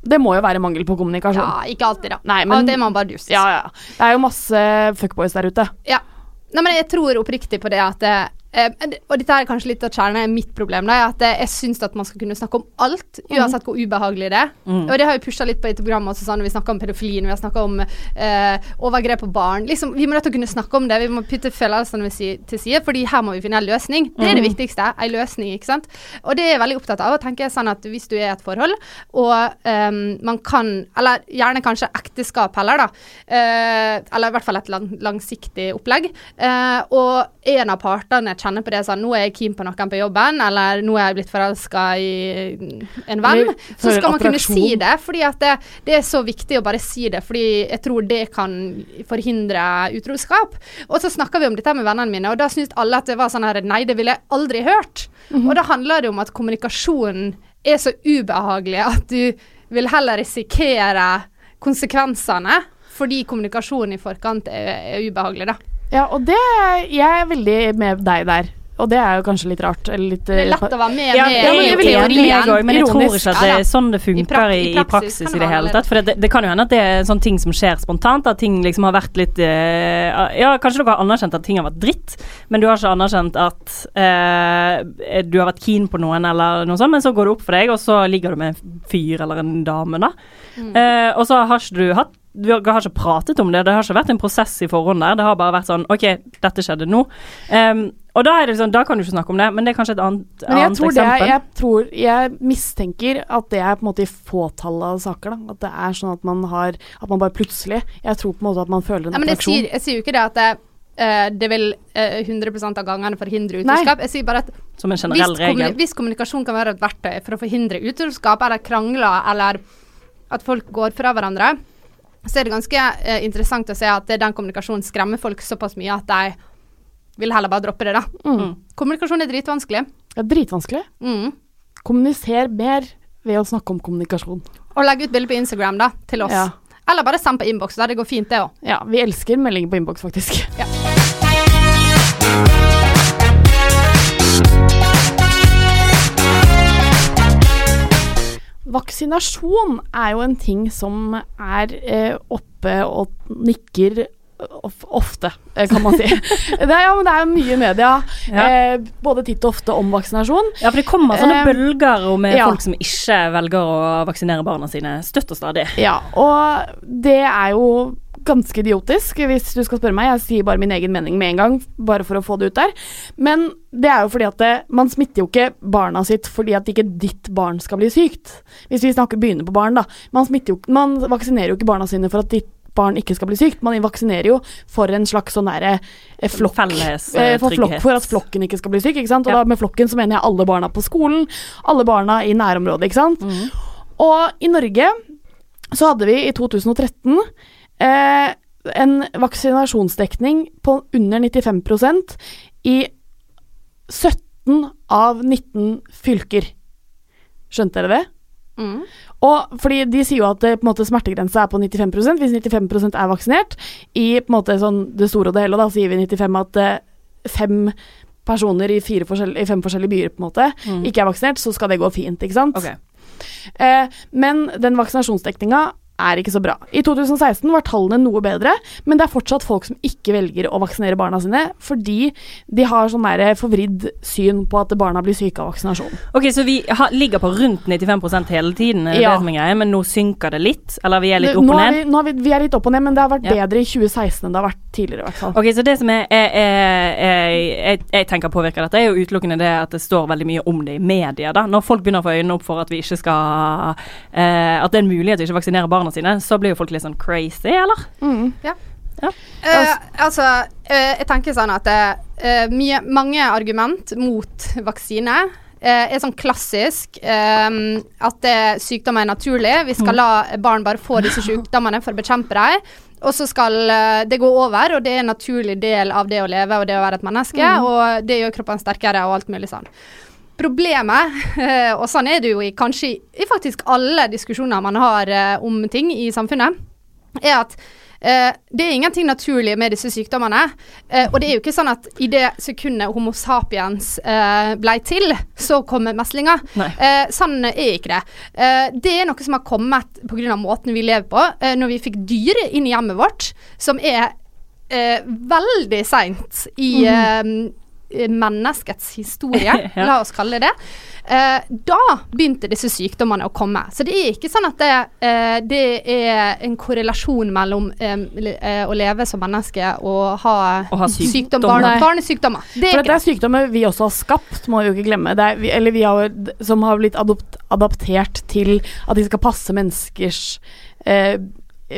Det må jo være mangel på kommunikasjon. Ja, ikke alltid, da. Nei, men- det er man bare dust. Ja, ja. Det er jo masse fuckboys der ute. Ja. Nei, men jeg tror oppriktig på det at eh, Og dette er kanskje litt av kjernen i mitt problem, da, at jeg syns at man skal kunne snakke om alt, uansett hvor ubehagelig det er. Mm. Og det har vi pusha litt på i programmet også, sånn, når vi snakker om pedofili, når vi har snakka om uh, overgrep på barn. Liksom, vi må nødt til å kunne snakke om det, vi må putte følelsene til side, fordi her må vi finne en løsning. Det er det Mm. viktigste. En løsning, ikke sant. Og det er jeg veldig opptatt av. å tenke sånn at hvis du er i et forhold, og um, man kan Eller gjerne kanskje ekteskap heller, da. Uh, eller i hvert fall et lang, langsiktig opplegg. Uh, og en av partene kjenner på det sånn Nå er jeg keen på noen på jobben, eller nå er jeg blitt forelska i en venn. Så skal man kunne si det, fordi det, det er så viktig å bare si det. Fordi jeg tror det kan forhindre utroskap. Og så snakka vi om dette med vennene mine, og da syntes alle at det var sånn her Nei, det ville jeg aldri hørt. Og da handler det om at kommunikasjonen er så ubehagelig at du vil heller risikere konsekvensene fordi kommunikasjonen i forkant er, er ubehagelig, da. Ja, og det Jeg er veldig med deg der. Og det er jo kanskje litt rart. Eller litt Det er lett å være med Ja, med ja, men, jeg, enig, jeg òg, men jeg tror ikke at det er sånn det I funker i, i i praksis i det hele tatt. For det, det kan jo hende at det er sånne ting som skjer spontant, at ting liksom har vært litt eh, Ja, kanskje dere har anerkjent at ting har vært dritt, men du har ikke anerkjent at eh, du har vært keen på noen eller noe sånt, men så går det opp for deg, og så ligger du med en fyr eller en dame, da. Eh, og så har ikke du hatt du har har ikke pratet om det, det har ikke vært en prosess i forhånd der. Det har bare vært sånn OK, dette skjedde nå. Um, og da er det sånn, da kan du ikke snakke om det, men det er kanskje et annet, Men jeg annet tror, det er, eksempel. jeg tror Jeg mistenker at det er på en måte i fåtallet av saker. Da. At det er sånn at man har At man bare plutselig Jeg tror på en måte at man føler en Ja, men jeg sier, jeg sier jo ikke det at det, Uh, det vil uh, 100 av gangene forhindre utroskap. Jeg sier bare at Som en hvis, generell kommuni regel. hvis kommunikasjon kan være et verktøy for å forhindre utroskap eller krangler eller at folk går fra hverandre, så er det ganske eh, interessant å se at den kommunikasjonen skremmer folk såpass mye at de vil heller bare droppe det, da. Mm. Kommunikasjon er dritvanskelig. Det er dritvanskelig. Mm. Kommuniser mer ved å snakke om kommunikasjon. Og legge ut bilde på Instagram da, til oss. Ja. Eller bare send på innboks. Det går fint, det òg. Ja, vi elsker meldinger på innboks, faktisk. Vaksinasjon er jo en ting som er eh, oppe og nikker ofte, eh, kan man si. det, ja, men det er mye i media, Ja. eh, både titt og ofte, om vaksinasjon. Ja, for det kommer sånne Eh, bølger med ja. folk som ikke velger å vaksinere barna sine støtt og stadig. Ja, og det er jo ganske idiotisk, hvis du skal spørre meg. Jeg sier bare min egen mening med en gang, bare for å få det ut der. Men det er jo fordi at det, man smitter jo ikke barna sitt fordi at ikke ditt barn skal bli sykt. Hvis vi snakker begynner på barn, da. Man, jo, man vaksinerer jo ikke barna sine for at ditt barn ikke skal bli sykt. Man vaksinerer jo for en slags sånn derre eh, flokk. Felles, eh, eh, for, flokk, for at flokken ikke skal bli syk, ikke sant. Og Ja. da med flokken så mener jeg alle barna på skolen, alle barna i nærområdet, ikke sant. Mm. Og i Norge så hadde vi i 2013 eh, en vaksinasjonsdekning på under 95% i 17 av 19 fylker. Skjønte dere det? Mm. Og fordi De sier jo at det, på en måte, smertegrensa er på 95% hvis 95% er vaksinert. I på en måte, sånn, det store og det hele da sier vi 95 at eh, fem personer i, fem forskjellige byer på en måte Mm. ikke er vaksinert, så skal det gå fint. ikke sant? Okay. Eh, men den vaksinasjonsdekninga er ikke så bra. I 2016 var tallene noe bedre, men det er fortsatt folk som ikke velger å vaksinere barna sine fordi de har sånn der forvridd syn på at barna blir syke av vaksinasjon. Ok, Så vi har, ligger på rundt 95% hele tiden, er det Ja. det som er greia, men nå synker det litt? Eller vi er litt opp og er ned? vi, er vi, vi er litt opp og ned, men det har vært Ja. bedre i 2016 enn det har vært tidligere. i hvert fall. Ok, så det som er, er, er, er jeg, jeg tenker påvirker dette, er jo utelukkende det at det står veldig mye om det i media. da. Når folk begynner å få øynene opp for at vi ikke skal eh, At det er en mulighet til å ikke vaksinere barna sine, så blir jo folk litt sånn crazy, eller? Mm. Eh, altså, eh, jeg tenker sånn at eh, mye, mange argument mot vaksine eh, er sånn klassisk eh, at det, sykdom er naturlig. Vi skal la barn bare få disse sykdommene for å bekjempe dem. Og så skal eh, det gå over, og det er en naturlig del av det å leve og det å være et menneske. Mm. Og det gjør kroppen sterkere og alt mulig sånn. Problemet, eh, og sånn er det jo i kanskje i faktisk alle diskusjoner man har eh, om ting i samfunnet, er at Uh, det er ingenting naturlig med disse sykdommene. Uh, og det er jo ikke sånn at i det sekundet Homo sapiens uh, blei til, så kommer meslinga. Sånn er ikke det. Det er noe som har kommet pga. måten vi lever på. Når vi fikk dyr inn i hjemmet vårt, som er veldig seint i eh, menneskets historie, Ja. la oss kalle det det. Eh, da begynte disse sykdommene å komme. Så det er ikke sånn at det, eh, det er en korrelasjon mellom eh, å leve som menneske og ha, Å ha sykdom, sykdommer. barne, Nei. barnesykdommer. Det For det er sykdommer vi også har skapt, må vi jo ikke glemme. Det er, vi, eller vi har, som har blitt adopt, adaptert til at de skal passe menneskers eh,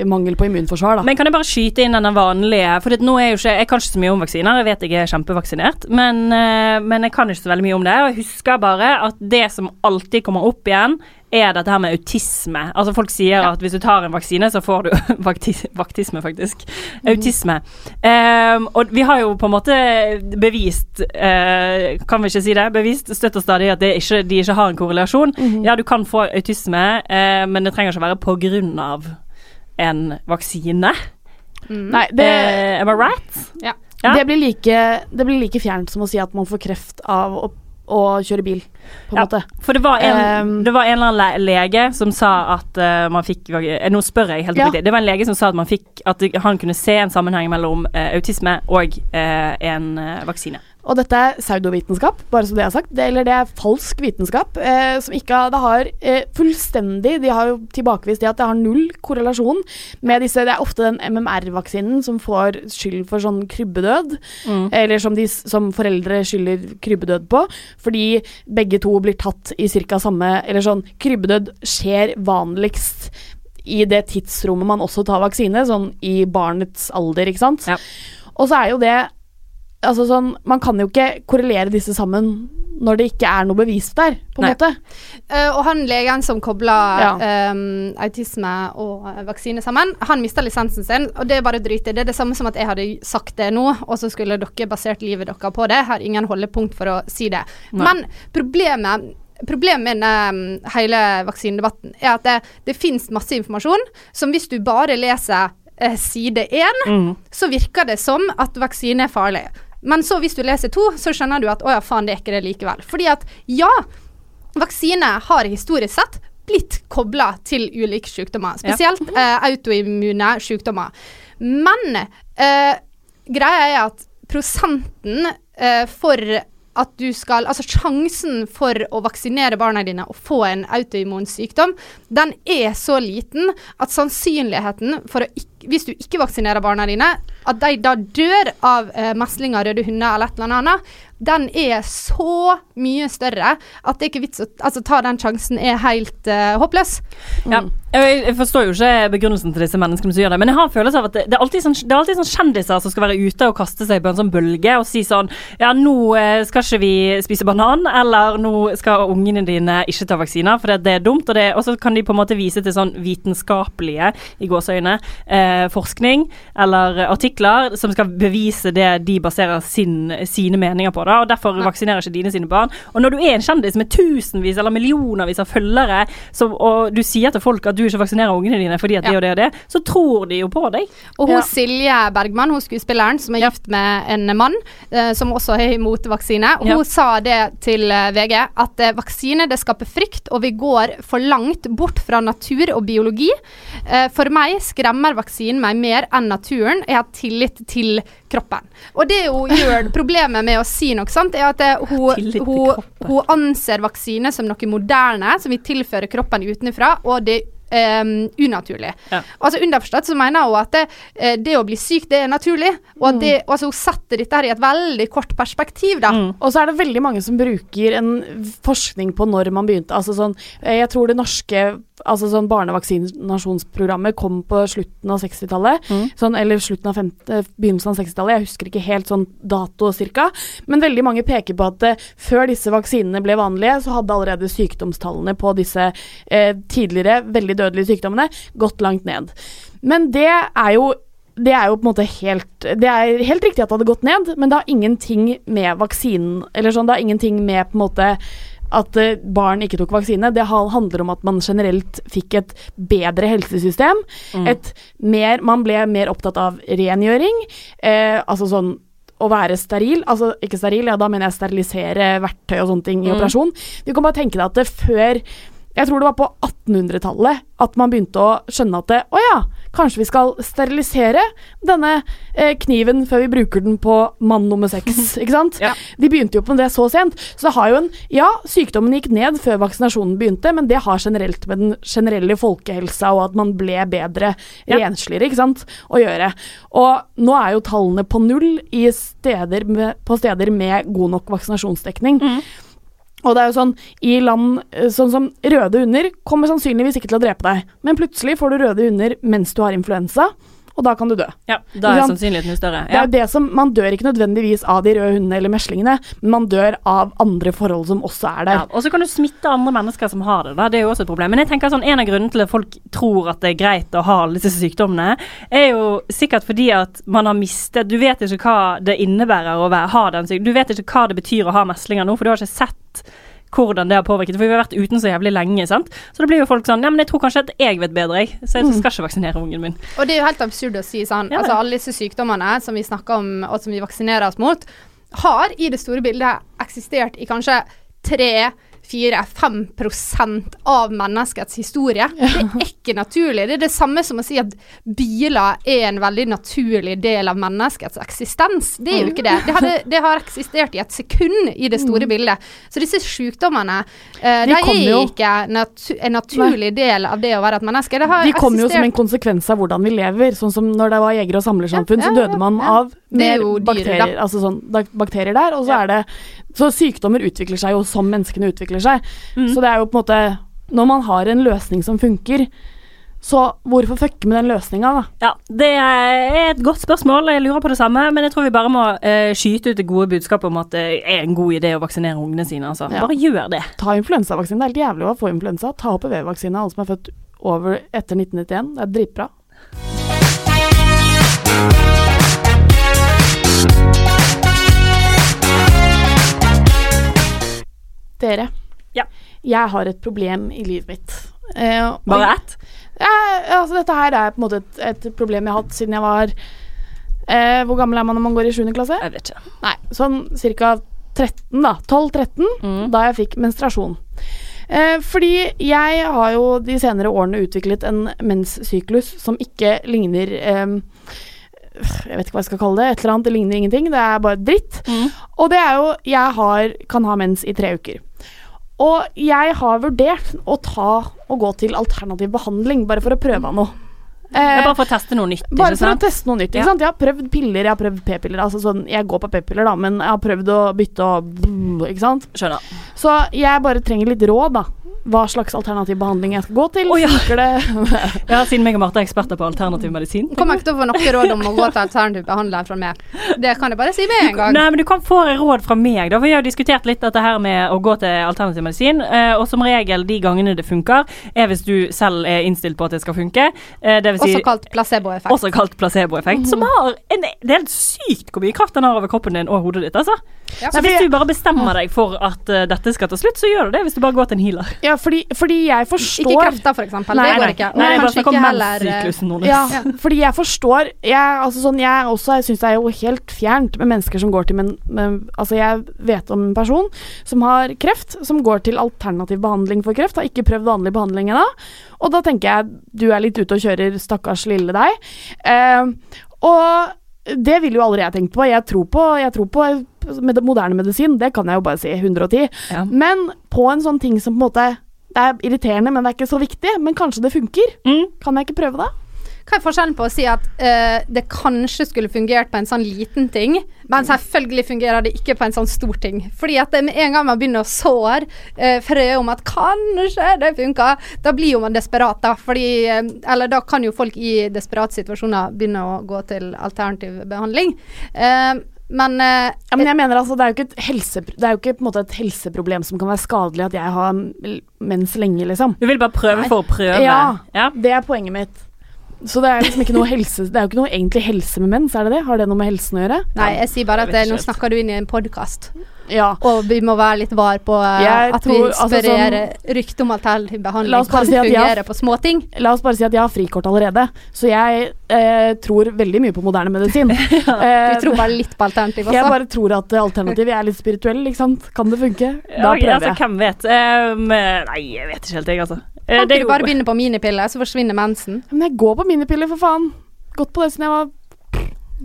mangel på immunforsvar. Da. Men kan jeg bare skyte inn denne vanlige For nå er jo ikke, Jeg kan ikke så mye om vaksiner, jeg vet jeg er kjempevaksinert, men, eh, men jeg kan ikke så veldig mye om det. Og jeg husker bare at det som alltid kommer opp igjen, er dette her med autisme. Altså Folk sier at hvis du tar en vaksine, så får du Vaktisme, faktisk. Autisme. Ehm, og vi har jo på en måte bevist uh, Kan vi ikke si det? Bevist støtt og stadig at det ikke, de ikke har en korrelasjon. Ja, du kan få autisme, uh, men det trenger ikke å være på grunn av en vaksine. Nei, det, Eh, am I right? Ja. Ja. det, blir like, det blir like fjernt som å si at man får kreft av å, å kjøre bil, på en Ja. måte. For det var en, Ehm. det var en eller annen lege som sa at uh, man fikk eh, Nå spør jeg helt Ja. oppriktig. Det var en lege som sa at man fikk At han kunne se en sammenheng mellom uh, autisme og uh, en vaksine. Og dette er pseudovitenskap, bare så det er sagt. Det, eller det er falsk vitenskap. Eh, som ikke det har eh, fullstendig De har jo tilbakevist det at det har null korrelasjon med disse Det er ofte den MMR-vaksinen som får skyld for sånn krybbedød. Mm. Eller som, de, som foreldre skylder krybbedød på. Fordi begge to blir tatt i ca. samme Eller sånn Krybbedød skjer vanligst i det tidsrommet man også tar vaksine, sånn i barnets alder, ikke sant. Ja. Og så er jo det Altså sånn Man kan jo ikke korrelere disse sammen når det ikke er noe bevis der, på en Nei. måte. Uh, og han legen som kobla Ja. um, autisme og eh, vaksine sammen, han mista lisensen sin, og det er bare drit i. Det er det samme som at jeg hadde sagt det nå, og så skulle dere basert livet deres på det. Har ingen holdepunkt for å si det. Nei. Men problemet Problemet med mm, hele vaksinedebatten er at det, det fins masse informasjon som hvis du bare leser eh, side én, Mm. så virker det som at vaksine er farlig. Men så hvis du leser to, så skjønner du at å ja, faen, det er ikke det likevel. Fordi at ja, vaksine har historisk sett blitt kobla til ulike sykdommer. Ja. Spesielt eh, autoimmune sykdommer. Men eh, greia er at prosenten eh, for at du skal Altså sjansen for å vaksinere barna dine og få en autoimmun sykdom, den er så liten at sannsynligheten for å ikke hvis du ikke vaksinerer barna dine, at de da dør av eh, meslinger, røde hunder eller et eller annet, den er så mye større at det er ikke vits å altså, ta den sjansen er helt eh, håpløs. Ja. Jeg, forstår jo ikke begrunnelsen til disse menneskene som gjør det, men jeg har en følelse av at det, det, er alltid sånn, det er alltid sånn kjendiser som skal være ute og kaste seg på en sånn bølge og si sånn Ja, nå eh, skal ikke vi spise banan, eller nå skal ungene dine ikke ta vaksiner, for det, det er dumt. Og, det, og så kan de på en måte vise til sånn vitenskapelige, i gåseøyne, eh, forskning eller artikler som skal bevise det de baserer sin, sine meninger på, da, og derfor vaksinerer ikke dine sine barn. Og når du er en kjendis med tusenvis eller millionervis av følgere, så, og du sier til folk at du ikke vaksinerer ungene dine fordi at det og det og det, så tror de jo på deg. Og hun Ja. Silje Bergman, hun skuespilleren som er gift med en mann eh, som også er imot vaksine, hun Ja. sa det til eh, VG at eh, vaksine det skaper frykt, og vi går for langt bort fra natur og biologi. Eh, for meg skremmer vaksinen meg mer enn naturen. Jeg har tillit til kroppen. Og det hun gjør problemet med å si noe sånt, er at eh, hun, hun, hun anser vaksine som noe moderne, som vi tilfører kroppen utenfra, og det er unaturlig. Ja. Altså Underforstått så mener hun at det, eh, det å bli syk, det er naturlig. Og at det, altså hun setter dette her i et veldig kort perspektiv, da. Mm. Og så er det veldig mange som bruker en forskning på når man begynte. Altså sånn, eh, jeg tror det norske altså sånn barnevaksinasjonsprogrammet kom på slutten av 60-tallet. Sånn, eller slutten av fem- eh, begynnelsen av 60-tallet. Jeg husker ikke helt sånn dato cirka. Men veldig mange peker på at eh, før disse vaksinene ble vanlige, så hadde allerede sykdomstallene på disse eh, tidligere veldig dødelige sykdommene gått langt ned. Men det er jo det er jo på en måte helt Det er helt riktig at det hadde gått ned, men det har ingenting med vaksinen Eller sånn, det har ingenting med på en måte at eh, barn ikke tok vaksine. Det handler om at man generelt fikk et bedre helsesystem. Et mer Man ble mer opptatt av rengjøring. Eh, altså sånn å være steril, altså ikke steril, ja da mener jeg sterilisere verktøy og sånne ting i operasjon. Du kan bare tenke deg at det før jeg tror det var på 1800-tallet at man begynte å skjønne at det, å ja, kanskje vi skal sterilisere denne eh, kniven før vi bruker den på mann nummer seks, ikke sant? Ja. De begynte jo på det så sent. Så det har jo en Ja, sykdommen gikk ned før vaksinasjonen begynte, men det har generelt med den generelle folkehelsa og at man ble bedre Ja. rensligere, ikke sant, å gjøre. Og nå er jo tallene på null i steder med, på steder med god nok vaksinasjonsdekning. Og det er jo sånn, i land eh, sånn som røde hunder kommer sannsynligvis ikke til å drepe deg, men plutselig får du røde hunder mens du har influensa, og da kan du dø. Ja, da er sannsynligheten større. Det er det som, Man dør ikke nødvendigvis av de røde hundene eller meslingene, men man dør av andre forhold som også er der. Ja, og så kan du smitte andre mennesker som har det. Da. Det er jo også et problem. Men jeg tenker sånn, en av grunnene til at folk tror at det er greit å ha alle disse sykdommene, er jo sikkert fordi at man har mistet Du vet ikke hva det innebærer å være, ha den sykdommen. Du vet ikke hva det betyr å ha meslinger nå, for du har ikke sett hvordan det har påvirket. For vi har vært uten så jævlig lenge, sant. Så da blir jo folk sånn Ja, men jeg tror kanskje at jeg vet bedre, jeg. Så jeg skal ikke vaksinere ungen min. Og det er jo helt absurd å si sånn. Ja, altså. Alle disse sykdommene som vi snakker om, og som vi vaksinerer oss mot, har i det store bildet eksistert i kanskje 3-4-5 av menneskets historie. Det er ikke naturlig. Det er det samme som å si at biler er en veldig naturlig del av menneskets eksistens. Det er jo ikke det. Det, hadde, det har eksistert i et sekund i det store bildet. Så disse sykdommene eh, De er jo- ikke natu en naturlig del av det å være et menneske. Det har De kommer jo som en konsekvens av hvordan vi lever. Sånn som når det var jeger- og samlersamfunn, Ja, så ja, døde man av mer bakterier, altså sånn, bakterier der, og så Ja. er det Så sykdommer utvikler seg jo som menneskene utvikler seg. Mm. Så det er jo på en måte Når man har en løsning som funker, Så hvorfor fucke med den løsninga, da? Ja, det er et godt spørsmål. Jeg lurer på det samme, men jeg tror vi bare må uh, skyte ut det gode budskapet om at det er en god idé å vaksinere ungene sine. Altså. Ja. Bare gjør det. Ta influensavaksine. Det er helt jævlig å få influensa. Ta HPV-vaksine alle som er født over etter 1991. Det er dritbra. Dere. Ja. Jeg har et problem i livet mitt. Eh, og- Bare ett? Ja, altså dette her er på en måte et, et problem jeg har hatt siden jeg var eh, Hvor gammel er man når man går i 7. klasse? Jeg vet ikke. Nei, sånn ca. 13, da. 12-13, da jeg fikk menstruasjon. Eh, fordi jeg har jo de senere årene utviklet en menssyklus som ikke ligner eh, Jeg vet ikke hva jeg skal kalle det. Et eller annet. Det ligner ingenting. Det er bare dritt. Og det er jo Jeg har, kan ha mens i tre uker. Og jeg har vurdert å ta og gå til alternativ behandling, bare for å prøve noe. Eh, bare for å teste noe nytt, bare for å teste noe nytt. Ja. sant? Jeg har prøvd piller, jeg har prøvd p-piller. Altså sånn, jeg går på p-piller, da, men jeg har prøvd å bytte og Ikke sant? Skjønner. Så jeg bare trenger litt råd, da. Hva slags alternativ behandling jeg skal gå til. Oh, ja. Det? Ja, siden meg og Marte er eksperter på alternativ medisin. Kommer ikke til å få noe råd om å gå til alternativ behandler fra meg. Det kan jeg bare si med en gang. Nei, men du kan få råd fra meg, da. Vi har jo diskutert litt dette her med å gå til alternativ medisin. eh, og som regel, de gangene det funker, er hvis du selv er innstilt på at det skal funke. Eh, det vil si Også kalt placeboeffekt. også kalt placeboeffekt. Som har en Det er helt sykt hvor mye kraft den har over kroppen din og hodet ditt, altså. Ja. Så hvis du bare bestemmer deg for at eh, dette skal ta slutt, så gjør du det. Hvis du bare går til en healer. Ja, fordi, fordi jeg forstår Ikke krefter, for eksempel. Nei, det går nei. ikke. Nei, Nei, jeg bare om heller, eh, menssyklusen hennes. Ja, fordi jeg forstår Jeg, altså sånn, jeg også syns det er jo helt fjernt med mennesker som går til men, men, Altså, jeg vet om en person som har kreft, som går til alternativ behandling for kreft. Har ikke prøvd vanlig behandling ennå. Og da tenker jeg du er litt ute og kjører, stakkars lille deg. Eh, og det ville jo aldri jeg tenkt på. Jeg tror på, jeg tror på med moderne medisin, det kan jeg jo bare si 110. Ja. Men på en sånn ting som på en måte Det er irriterende, men det er ikke så viktig. Men kanskje det funker. Mm. Kan jeg ikke prøve det? Hva er forskjellen på å si at uh, det kanskje skulle fungert på en sånn liten ting, men selvfølgelig fungerer det ikke på en sånn stor ting? Fordi at med en gang man begynner å sår uh, frø om at kanskje det funker, da blir jo man desperat, da. Fordi uh, Eller da kan jo folk i desperate situasjoner begynne å gå til alternativ behandling. Eh, men uh, Ja, men jeg mener altså, det er jo ikke et, helse, det er jo ikke på en måte et helseproblem som kan være skadelig at jeg har mens lenge, liksom. Du vil bare prøve for å prøve. Ja, Ja. det er poenget mitt. Så det er liksom ikke noe helse Det er jo ikke noe egentlig helse med mens, er det det? Har det noe med helsen å gjøre? Nei, jeg sier bare at vet eh, nå snakker du inn i en podkast, Ja. og vi må være litt var på eh, Jeg at vi inspirerer altså, eh, rykte om alternativ behandling kan si at har- fungere på småting. La oss bare si at jeg har frikort allerede, så jeg eh, tror veldig mye på moderne medisin. Du Eh, tror bare litt på alternativ også? Jeg bare tror at alternativet er litt spirituell, ikke sant. Kan det funke? Da Ja, prøver altså, jeg. hvem vet? Um, nei, jeg vet ikke helt, jeg, altså. Eh, Kan ikke du bare begynne på minipiller, så forsvinner mensen? Men jeg går på minipiller, for faen. Gått på det siden jeg var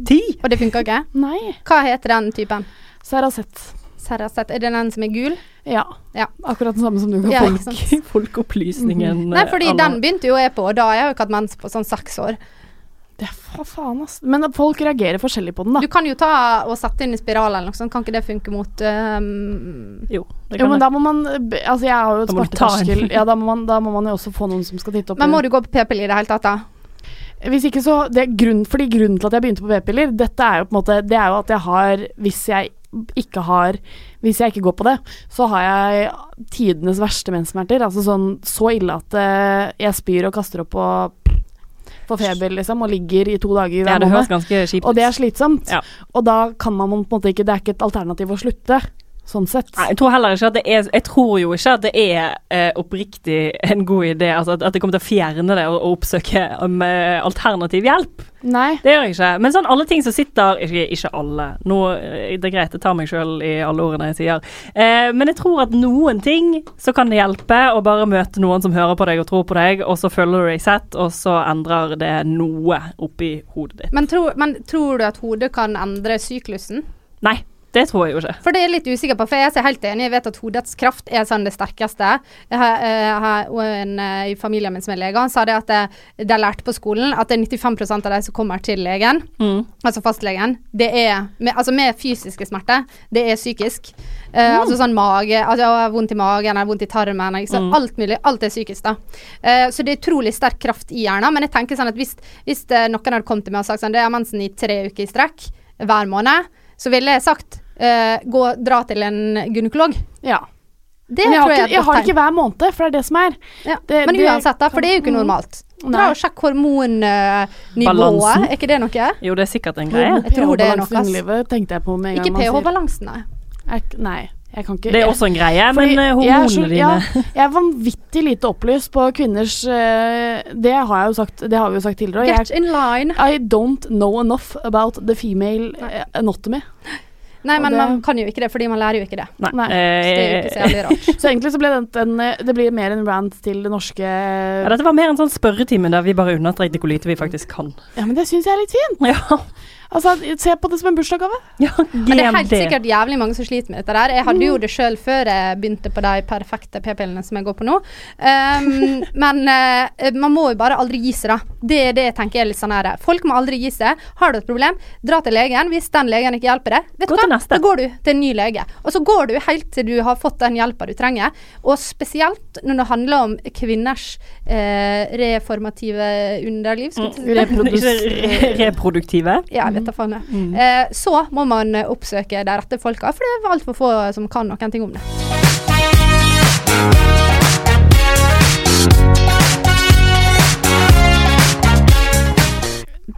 Ti? Og det funker ikke? Nei. Hva heter den typen? Seracet. Seracet. Er det den som er gul? Ja. Ja. Akkurat den samme som du kan Ja, folk, ikke Mm. Nei, fordi eh, den begynte jo jeg på, og da har jeg jo ikke hatt mens på sånn seks år. Det er fa faen, ass. Men folk reagerer forskjellig på den, da. Du kan jo ta og sette inn i spiral eller noe sånt, kan ikke det funke mot um... Jo, det Jo, men det. da må man Altså, jeg har jo et smerteterskel. Ja, da må, man, da må man jo også få noen som skal titte opp Men må du gå på p-piller i det hele tatt, da? Hvis ikke så det er grunn, Fordi grunnen til at jeg begynte på p-piller, dette er jo på en måte Det er jo at jeg har Hvis jeg ikke har Hvis jeg ikke går på det, så har jeg tidenes verste menssmerter. Altså sånn så ille at eh, jeg spyr og kaster opp og får feber, liksom, og ligger i to dager Ja, hver det høres måned. Og det er slitsomt. Ja. Og da kan man på en måte ikke Det er ikke et alternativ å slutte, sånn sett. Nei, jeg tror heller ikke at det er Jeg tror jo ikke at det er eh, oppriktig en god idé Altså at, at det kommer til å fjerne det og, og oppsøke um, eh, alternativ hjelp. Nei. Det gjør jeg ikke. Men sånn alle ting som sitter Ikke, ikke alle. Nå, eh, det er greit, jeg tar meg sjøl i alle ordene jeg sier. Eh, men jeg tror at noen ting så kan det hjelpe å bare møte noen som hører på deg og tror på deg, og så føler du deg sett, og så endrer det noe oppi hodet ditt. Men, tro, men tror du at hodet kan endre syklusen? Nei. Det tror jeg jo ikke. For det er jeg litt usikker på, for jeg er helt enig. Jeg vet at hodets kraft er sånn det sterkeste. Jeg har, eh, jeg har en eh, i familien min som er lege, han sa det at det, de lærte på skolen at det er 95% av de som kommer til legen, Mm. altså fastlegen, det er med, altså med fysiske smerter. Det er psykisk. Eh, Altså sånn mage, altså jeg har vondt i magen, jeg har vondt i tarmen, ikke? Mm. alt mulig. Alt er psykisk, da. Uh, så det er utrolig sterk kraft i hjernen. Men jeg tenker sånn at hvis, hvis eh, noen hadde kommet til meg og sagt sånn det er mensen i tre uker i strekk hver måned, så ville jeg sagt eh, gå, dra til en gynekolog. Ja. Det jeg tror har, jeg er et godt tegn. jeg har det ikke hver måned, for det er det som er. Ja. Det- Men det uansett, da, for det er jo ikke normalt. Dra og sjekk hormonnivået. Balansen. Er ikke det noe? Jo, det er sikkert en greie. Jeg tror det er noe, underlivet tenkte jeg på med en gang. Ikke pH-balansen, nei. Jeg- Nei, jeg kan ikke Det er også en greie, men eh, jeg hormonene så- dine Ja, jeg er vanvittig lite opplyst på kvinners eh, Det har jeg jo sagt Det har vi jo sagt tidligere. Get in line. I don't know enough about the female anatomy anatomy. Nei, men det- man kan jo ikke det, fordi man lærer jo ikke det. Nei. Nei. Så det er jo ikke så Eh, jævlig rart. Så egentlig så ble det en, eh, det blir mer en rant til det norske ja, dette var mer en sånn spørretime der vi bare understrekte hvor lite vi faktisk kan. Ja, men det syns jeg er litt fint. Ja, Altså, se på det som en bursdagsgave. ja Men det er helt sikkert jævlig mange som sliter med dette der. Jeg hadde Mm. jo det sjøl før jeg begynte på de perfekte p-pillene som jeg går på nå. Um, men uh, man må jo bare aldri gi seg, da. Det er det jeg tenker er litt sånn her. Folk må aldri gi seg. Har du et problem, dra til legen. Hvis den legen ikke hjelper deg, vet du hva? neste. da går du til en ny lege. Og så går du helt til du har fått den hjelpa du trenger. Og spesielt når det handler om kvinners uh, reformative underliv. Mm, reproduktive. Ja, jeg vet da faen. Mm. Eh, så må man oppsøke de rette folka, for det er altfor få som kan noen ting om det.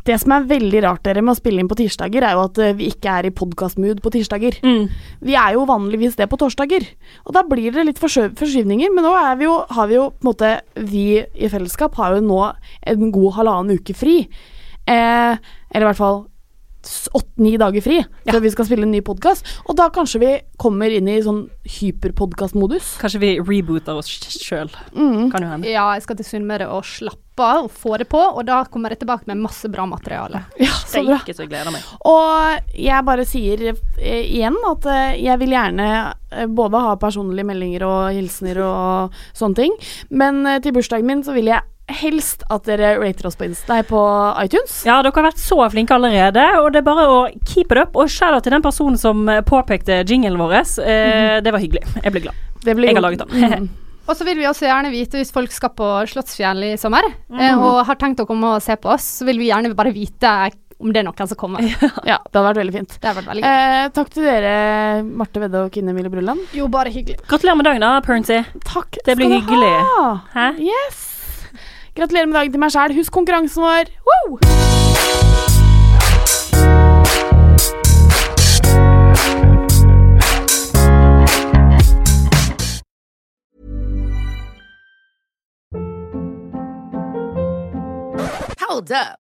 Det som er veldig rart dere med å spille inn på tirsdager, er jo at eh, vi ikke er i podkastmood på tirsdager. Mm. Vi er jo vanligvis det på torsdager. Og da blir det litt forskyv- forskyvninger. Men nå er vi jo, har vi jo på en måte Vi i fellesskap har jo nå en god halvannen uke fri. Eh, eller i hvert fall åtte-ni dager fri før vi skal spille en ny podkast. Og da kanskje vi kommer inn i sånn hyperpodkastmodus. Kanskje vi rebooter oss sjøl. Mm. Kan jo hende. Ja, jeg skal til Sunnmøre og slappe av og få det på, og da kommer jeg tilbake med masse bra materiale. Ja, så bra. Steike, så jeg gleder meg. Og jeg bare sier eh, igjen at eh, jeg vil gjerne eh, både ha personlige meldinger og hilsener og sånne ting, men til bursdagen min så vil jeg helst at dere rater oss på, Insta, nei, på iTunes. Ja, dere har vært så flinke allerede, og det er bare å keep it up. Og shout-out til den personen som eh, påpekte jinglen vår. Eh, det var hyggelig. Jeg ble glad. Det blir Jeg har laget den. Mm. Og så vil vi også gjerne vite hvis folk skal på Slottsfjell i sommer, mm -hmm. og har tenkt å komme og se på oss, så vil vi gjerne bare vite om det er noen som kommer. Ja, det hadde vært veldig fint. Det har vært veldig. Eh, takk til dere, Marte Vedde og Kine Mille Brulland. Jo, bare hyggelig. Gratulerer med dagen, da, Pernsey. Takk Det blir skal du hyggelig. ha. Hæ? Yes. Gratulerer med dagen til meg sjæl. Husk konkurransen vår. Woo! Hold up.